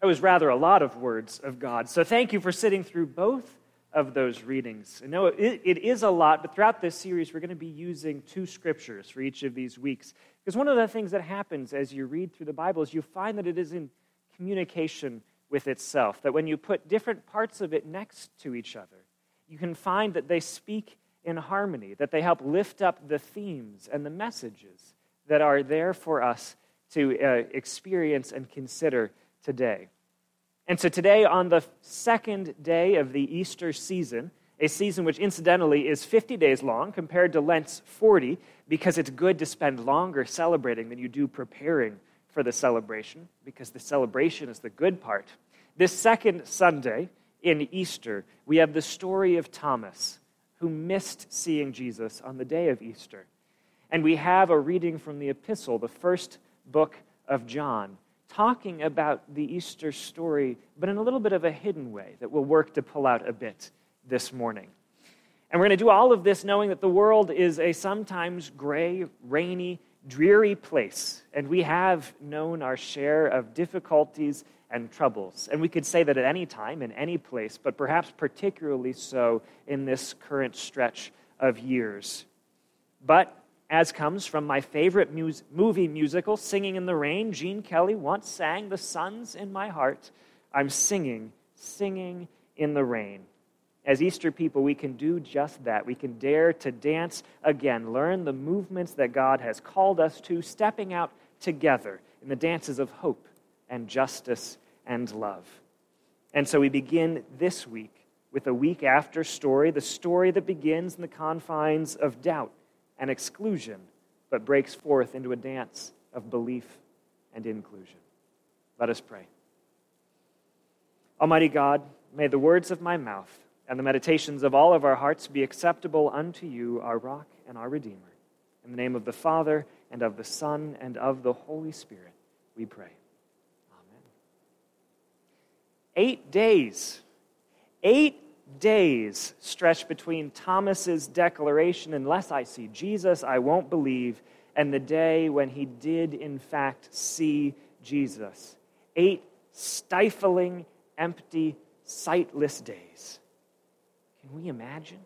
That was rather a lot of words of God. So thank you for sitting through both of those readings. I know it, it is a lot, but throughout this series, we're going to be using two scriptures for each of these weeks. Because one of the things that happens as you read through the Bible is you find that it is in communication with itself, that when you put different parts of it next to each other, you can find that they speak in harmony, that they help lift up the themes and the messages that are there for us to uh, experience and consider today. And so, today, on the second day of the Easter season, a season which incidentally is 50 days long compared to Lent's 40, because it's good to spend longer celebrating than you do preparing for the celebration, because the celebration is the good part. This second Sunday in Easter, we have the story of Thomas, who missed seeing Jesus on the day of Easter. And we have a reading from the epistle, the first book of John, talking about the Easter story, but in a little bit of a hidden way that we'll work to pull out a bit this morning. And we're going to do all of this knowing that the world is a sometimes gray, rainy, dreary place, and we have known our share of difficulties and troubles. And we could say that at any time, in any place, but perhaps particularly so in this current stretch of years. But as comes from my favorite movie musical, Singing in the Rain. Gene Kelly once sang, The sun's in my heart. I'm singing, singing in the rain. As Easter people, we can do just that. We can dare to dance again, learn the movements that God has called us to, stepping out together in the dances of hope and justice and love. And so we begin this week with a week after story, the story that begins in the confines of doubt and exclusion, but breaks forth into a dance of belief and inclusion. Let us pray. Almighty God, may the words of my mouth and the meditations of all of our hearts be acceptable unto you, our rock and our Redeemer. In the name of the Father, and of the Son, and of the Holy Spirit, we pray. Amen. Eight days. Eight days stretch between Thomas's declaration, unless I see Jesus, I won't believe, and the day when he did, in fact, see Jesus. Eight stifling, empty, sightless days. Can we imagine?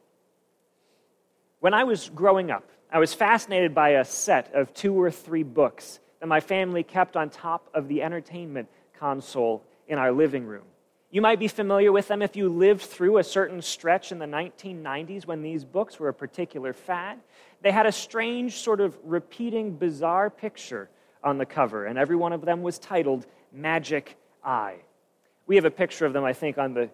When I was growing up, I was fascinated by a set of two or three books that my family kept on top of the entertainment console in our living room. You might be familiar with them if you lived through a certain stretch in the 1990s when these books were a particular fad. They had a strange, sort of repeating, bizarre picture on the cover, and every one of them was titled Magic Eye. We have a picture of them, I think, on the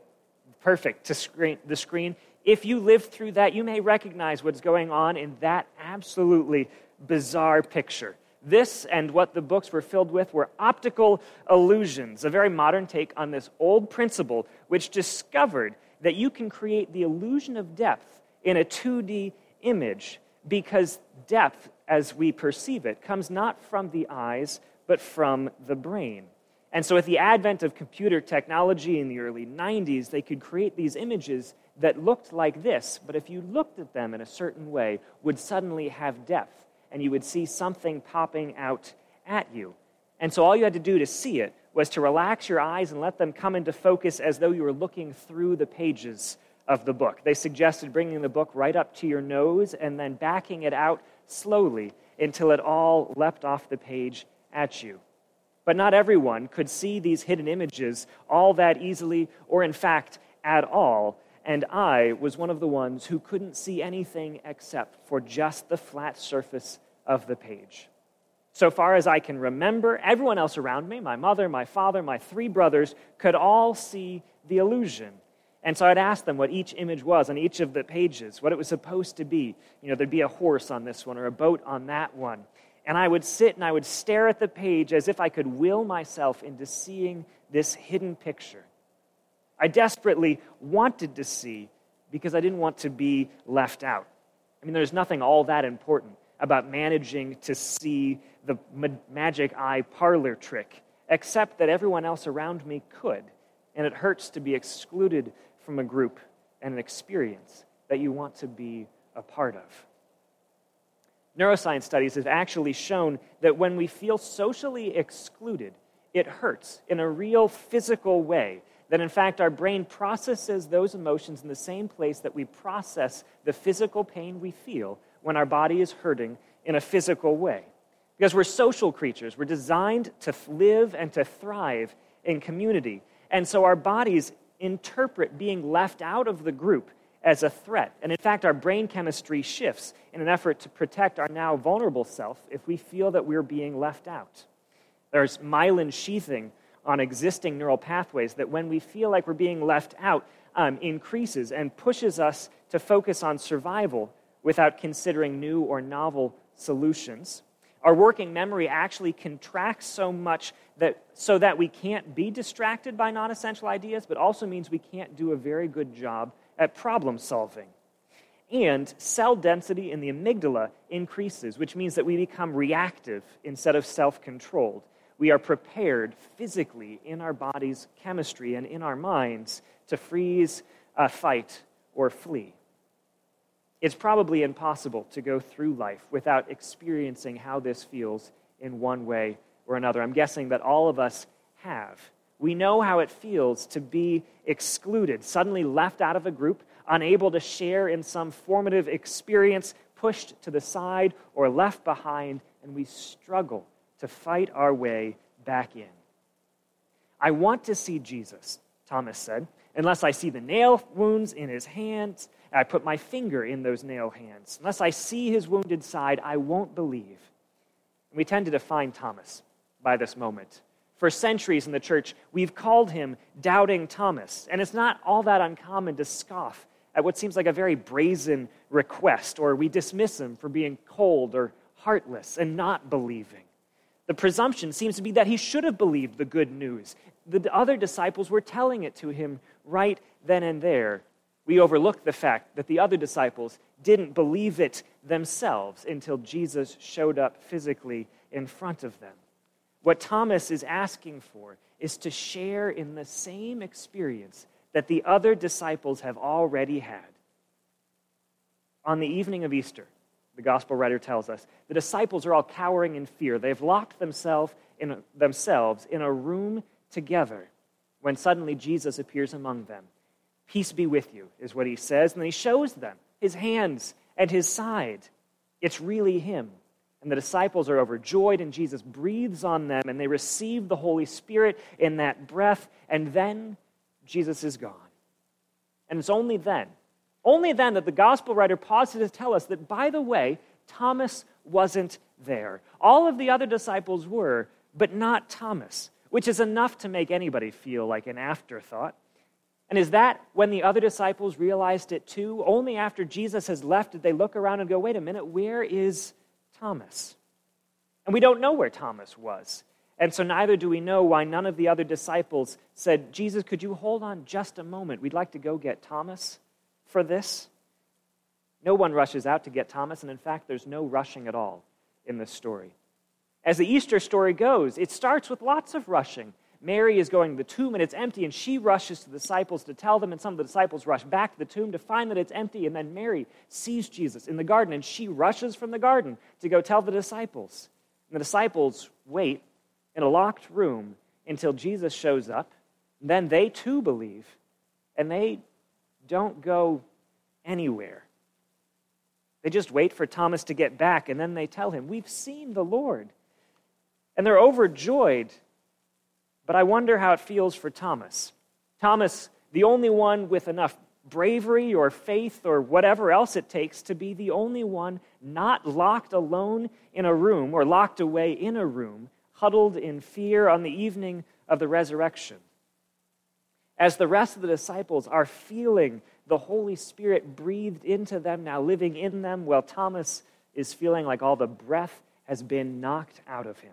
perfect to screen, the screen. If you lived through that, you may recognize what's going on in that absolutely bizarre picture. This and what the books were filled with were optical illusions, a very modern take on this old principle which discovered that you can create the illusion of depth in a 2D image because depth, as we perceive it, comes not from the eyes, but from the brain. And so, with the advent of computer technology in the early 90s, they could create these images that looked like this, but if you looked at them in a certain way, would suddenly have depth and you would see something popping out at you. And so all you had to do to see it was to relax your eyes and let them come into focus as though you were looking through the pages of the book. They suggested bringing the book right up to your nose and then backing it out slowly until it all leapt off the page at you. But not everyone could see these hidden images all that easily, or in fact, at all and I was one of the ones who couldn't see anything except for just the flat surface of the page. So far as I can remember, everyone else around me, my mother, my father, my three brothers, could all see the illusion. And so I'd ask them what each image was on each of the pages, what it was supposed to be. You know, there'd be a horse on this one or a boat on that one. And I would sit and I would stare at the page as if I could will myself into seeing this hidden picture. I desperately wanted to see because I didn't want to be left out. I mean, there's nothing all that important about managing to see the magic eye parlor trick, except that everyone else around me could. And it hurts to be excluded from a group and an experience that you want to be a part of. Neuroscience studies have actually shown that when we feel socially excluded, it hurts in a real physical way. That in fact, our brain processes those emotions in the same place that we process the physical pain we feel when our body is hurting in a physical way. Because we're social creatures, we're designed to live and to thrive in community. And so our bodies interpret being left out of the group as a threat. And in fact, our brain chemistry shifts in an effort to protect our now vulnerable self if we feel that we're being left out. There's myelin sheathing on existing neural pathways that when we feel like we're being left out, um, increases and pushes us to focus on survival without considering new or novel solutions. Our working memory actually contracts so much that, so that we can't be distracted by non essential ideas, but also means we can't do a very good job at problem solving. And cell density in the amygdala increases, which means that we become reactive instead of self controlled. We are prepared physically in our body's chemistry and in our minds to freeze, uh, fight, or flee. It's probably impossible to go through life without experiencing how this feels in one way or another. I'm guessing that all of us have. We know how it feels to be excluded, suddenly left out of a group, unable to share in some formative experience, pushed to the side or left behind, and we struggle to fight our way back in. I want to see Jesus, Thomas said, unless I see the nail wounds in his hands. I put my finger in those nail hands. Unless I see his wounded side, I won't believe. we tend to define Thomas by this moment. For centuries in the church, we've called him Doubting Thomas. And it's not all that uncommon to scoff at what seems like a very brazen request, or we dismiss him for being cold or heartless and not believing. The presumption seems to be that he should have believed the good news. The other disciples were telling it to him right then and there. We overlook the fact that the other disciples didn't believe it themselves until Jesus showed up physically in front of them. What Thomas is asking for is to share in the same experience that the other disciples have already had. On the evening of Easter, the gospel writer tells us, the disciples are all cowering in fear. They've locked themselves in a, themselves in a room together when suddenly Jesus appears among them. Peace be with you, is what he says, and he shows them his hands and his side. It's really him. And the disciples are overjoyed, and Jesus breathes on them, and they receive the Holy Spirit in that breath, and then Jesus is gone. And it's only then only then that the gospel writer pauses to tell us that, by the way, Thomas wasn't there. All of the other disciples were, but not Thomas, which is enough to make anybody feel like an afterthought. And is that when the other disciples realized it too? Only after Jesus has left did they look around and go, wait a minute, where is Thomas? And we don't know where Thomas was. And so neither do we know why none of the other disciples said, Jesus, could you hold on just a moment? We'd like to go get Thomas for this? No one rushes out to get Thomas, and in fact, there's no rushing at all in this story. As the Easter story goes, it starts with lots of rushing. Mary is going to the tomb and it's empty, and she rushes to the disciples to tell them, and some of the disciples rush back to the tomb to find that it's empty. And then Mary sees Jesus in the garden, and she rushes from the garden to go tell the disciples. And the disciples wait in a locked room until Jesus shows up. And then they too believe, and they don't go anywhere. They just wait for Thomas to get back, and then they tell him, We've seen the Lord. And they're overjoyed. But I wonder how it feels for Thomas. Thomas, the only one with enough bravery or faith or whatever else it takes to be the only one not locked alone in a room or locked away in a room, huddled in fear on the evening of the resurrection as the rest of the disciples are feeling the Holy Spirit breathed into them, now living in them, while Thomas is feeling like all the breath has been knocked out of him.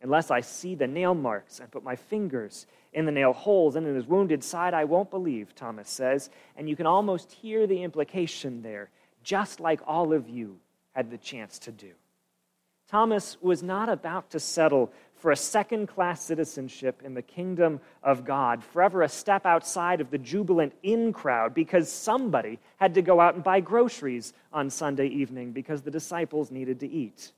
Unless I see the nail marks and put my fingers in the nail holes and in his wounded side, I won't believe, Thomas says. And you can almost hear the implication there, just like all of you had the chance to do. Thomas was not about to settle for a second class citizenship in the kingdom of God, forever a step outside of the jubilant in crowd because somebody had to go out and buy groceries on Sunday evening because the disciples needed to eat.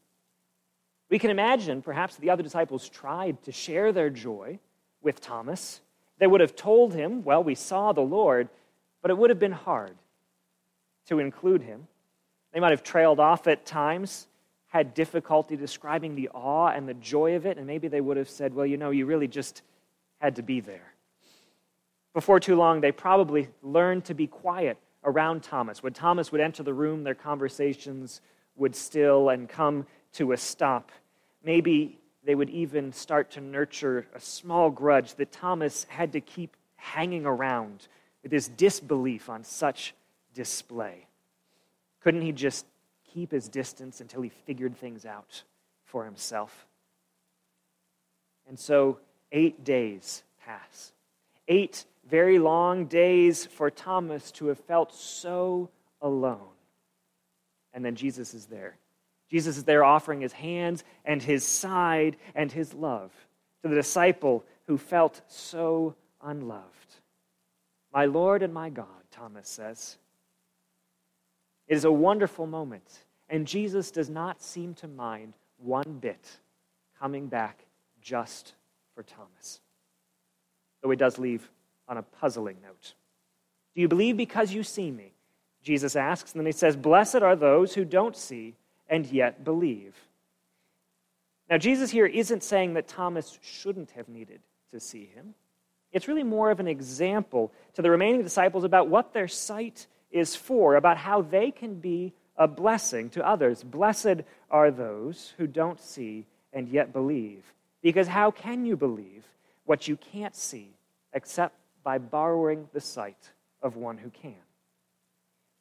We can imagine perhaps the other disciples tried to share their joy with Thomas. They would have told him, Well, we saw the Lord, but it would have been hard to include him. They might have trailed off at times, had difficulty describing the awe and the joy of it, and maybe they would have said, Well, you know, you really just had to be there. Before too long, they probably learned to be quiet around Thomas. When Thomas would enter the room, their conversations would still and come to a stop. Maybe they would even start to nurture a small grudge that Thomas had to keep hanging around with his disbelief on such display. Couldn't he just keep his distance until he figured things out for himself? And so, eight days pass. Eight very long days for Thomas to have felt so alone. And then Jesus is there. Jesus is there offering his hands and his side and his love to the disciple who felt so unloved. My Lord and my God, Thomas says. It is a wonderful moment, and Jesus does not seem to mind one bit coming back just for Thomas. Though he does leave on a puzzling note. Do you believe because you see me? Jesus asks, and then he says, Blessed are those who don't see and yet believe. Now, Jesus here isn't saying that Thomas shouldn't have needed to see him. It's really more of an example to the remaining disciples about what their sight is for, about how they can be a blessing to others. Blessed are those who don't see and yet believe. Because how can you believe what you can't see except by borrowing the sight of one who can?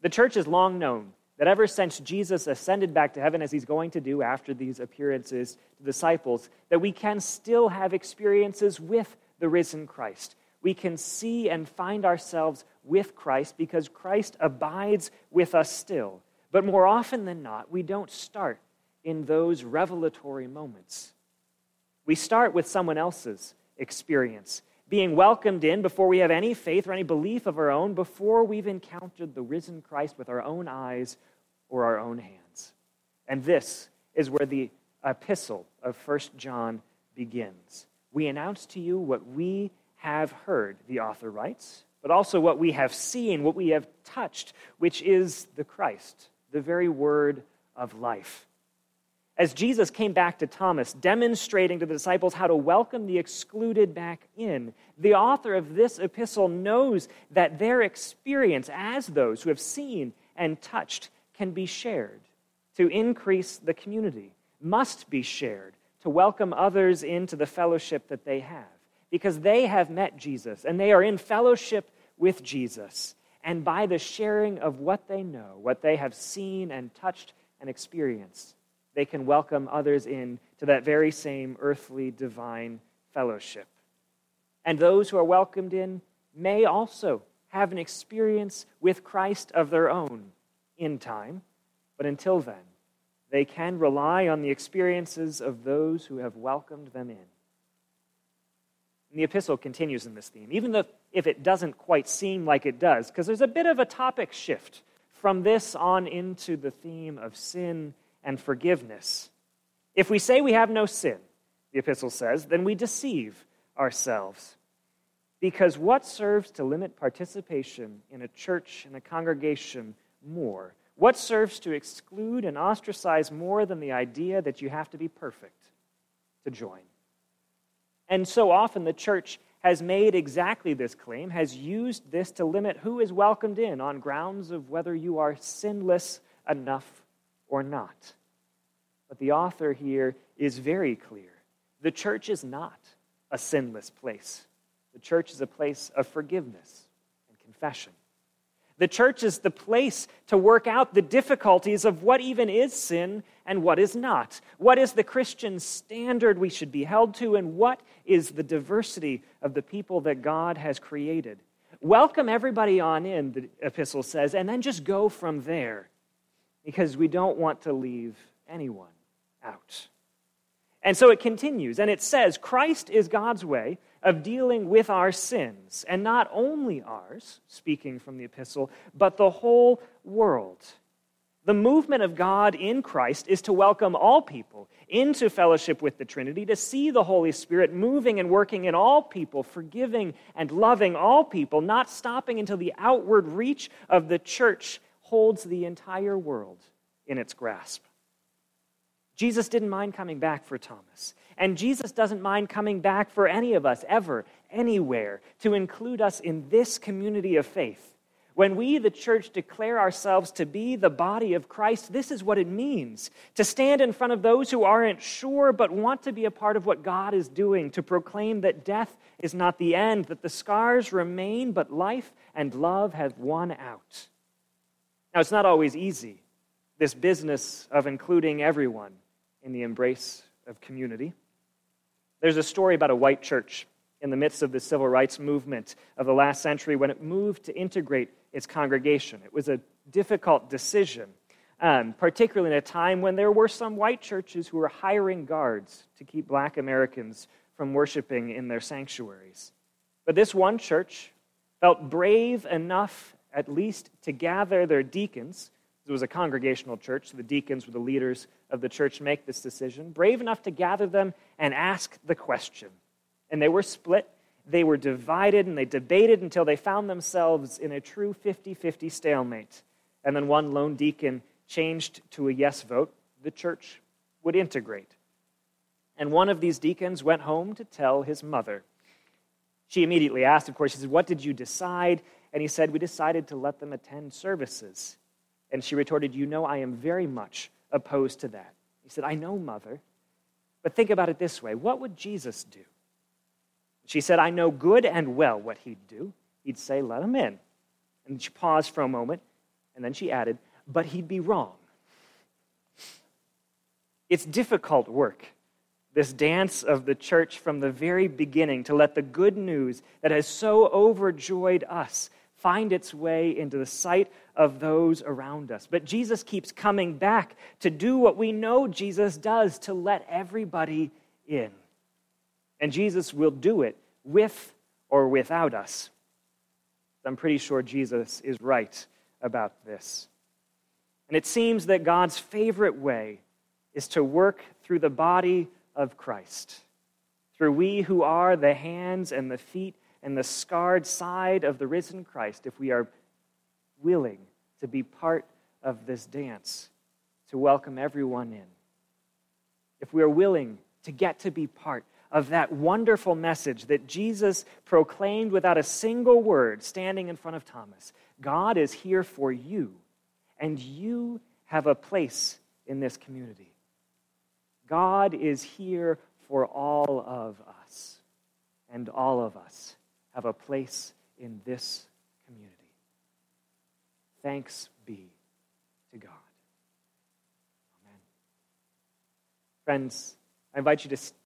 The church has long known that ever since Jesus ascended back to heaven, as he's going to do after these appearances to disciples, that we can still have experiences with the risen Christ. We can see and find ourselves with Christ because Christ abides with us still. But more often than not, we don't start in those revelatory moments. We start with someone else's experience, being welcomed in before we have any faith or any belief of our own, before we've encountered the risen Christ with our own eyes or our own hands. And this is where the epistle of First John begins. We announce to you what we have heard, the author writes, but also what we have seen, what we have touched, which is the Christ, the very word of life. As Jesus came back to Thomas, demonstrating to the disciples how to welcome the excluded back in, the author of this epistle knows that their experience as those who have seen and touched can be shared. To increase the community, must be shared to welcome others into the fellowship that they have because they have met Jesus and they are in fellowship with Jesus. And by the sharing of what they know, what they have seen and touched and experienced, they can welcome others in to that very same earthly divine fellowship. And those who are welcomed in may also have an experience with Christ of their own in time, but until then, they can rely on the experiences of those who have welcomed them in. And the epistle continues in this theme, even if it doesn't quite seem like it does, because there's a bit of a topic shift from this on into the theme of sin and forgiveness. If we say we have no sin, the epistle says, then we deceive ourselves. Because what serves to limit participation in a church and a congregation more? What serves to exclude and ostracize more than the idea that you have to be perfect to join? And so often the church has made exactly this claim, has used this to limit who is welcomed in on grounds of whether you are sinless enough or not. But the author here is very clear. The church is not a sinless place. The church is a place of forgiveness and confession. The church is the place to work out the difficulties of what even is sin and what is not. What is the Christian standard we should be held to, and what is the diversity of the people that God has created? Welcome everybody on in, the epistle says, and then just go from there because we don't want to leave anyone out. And so it continues, and it says Christ is God's way of dealing with our sins, and not only ours, speaking from the epistle, but the whole world. The movement of God in Christ is to welcome all people into fellowship with the Trinity, to see the Holy Spirit moving and working in all people, forgiving and loving all people, not stopping until the outward reach of the church holds the entire world in its grasp. Jesus didn't mind coming back for Thomas. And Jesus doesn't mind coming back for any of us, ever, anywhere, to include us in this community of faith. When we, the church, declare ourselves to be the body of Christ, this is what it means to stand in front of those who aren't sure but want to be a part of what God is doing, to proclaim that death is not the end, that the scars remain, but life and love have won out. Now, it's not always easy, this business of including everyone in the embrace of community. There's a story about a white church in the midst of the civil rights movement of the last century when it moved to integrate its congregation. It was a difficult decision, um, particularly in a time when there were some white churches who were hiring guards to keep black Americans from worshiping in their sanctuaries. But this one church felt brave enough, at least, to gather their deacons. It was a congregational church, so the deacons were the leaders of the church make this decision. Brave enough to gather them and ask the question. And they were split they were divided and they debated until they found themselves in a true 50 50 stalemate. And then one lone deacon changed to a yes vote. The church would integrate. And one of these deacons went home to tell his mother. She immediately asked, of course, she said, What did you decide? And he said, We decided to let them attend services. And she retorted, You know, I am very much opposed to that. He said, I know, mother. But think about it this way what would Jesus do? She said, I know good and well what he'd do. He'd say, Let him in. And she paused for a moment, and then she added, But he'd be wrong. It's difficult work, this dance of the church from the very beginning, to let the good news that has so overjoyed us find its way into the sight of those around us. But Jesus keeps coming back to do what we know Jesus does to let everybody in. And Jesus will do it with or without us. I'm pretty sure Jesus is right about this. And it seems that God's favorite way is to work through the body of Christ, through we who are the hands and the feet and the scarred side of the risen Christ, if we are willing to be part of this dance, to welcome everyone in. If we are willing to get to be part of that wonderful message that Jesus proclaimed without a single word standing in front of Thomas. God is here for you, and you have a place in this community. God is here for all of us, and all of us have a place in this community. Thanks be to God. Amen. Friends, I invite you to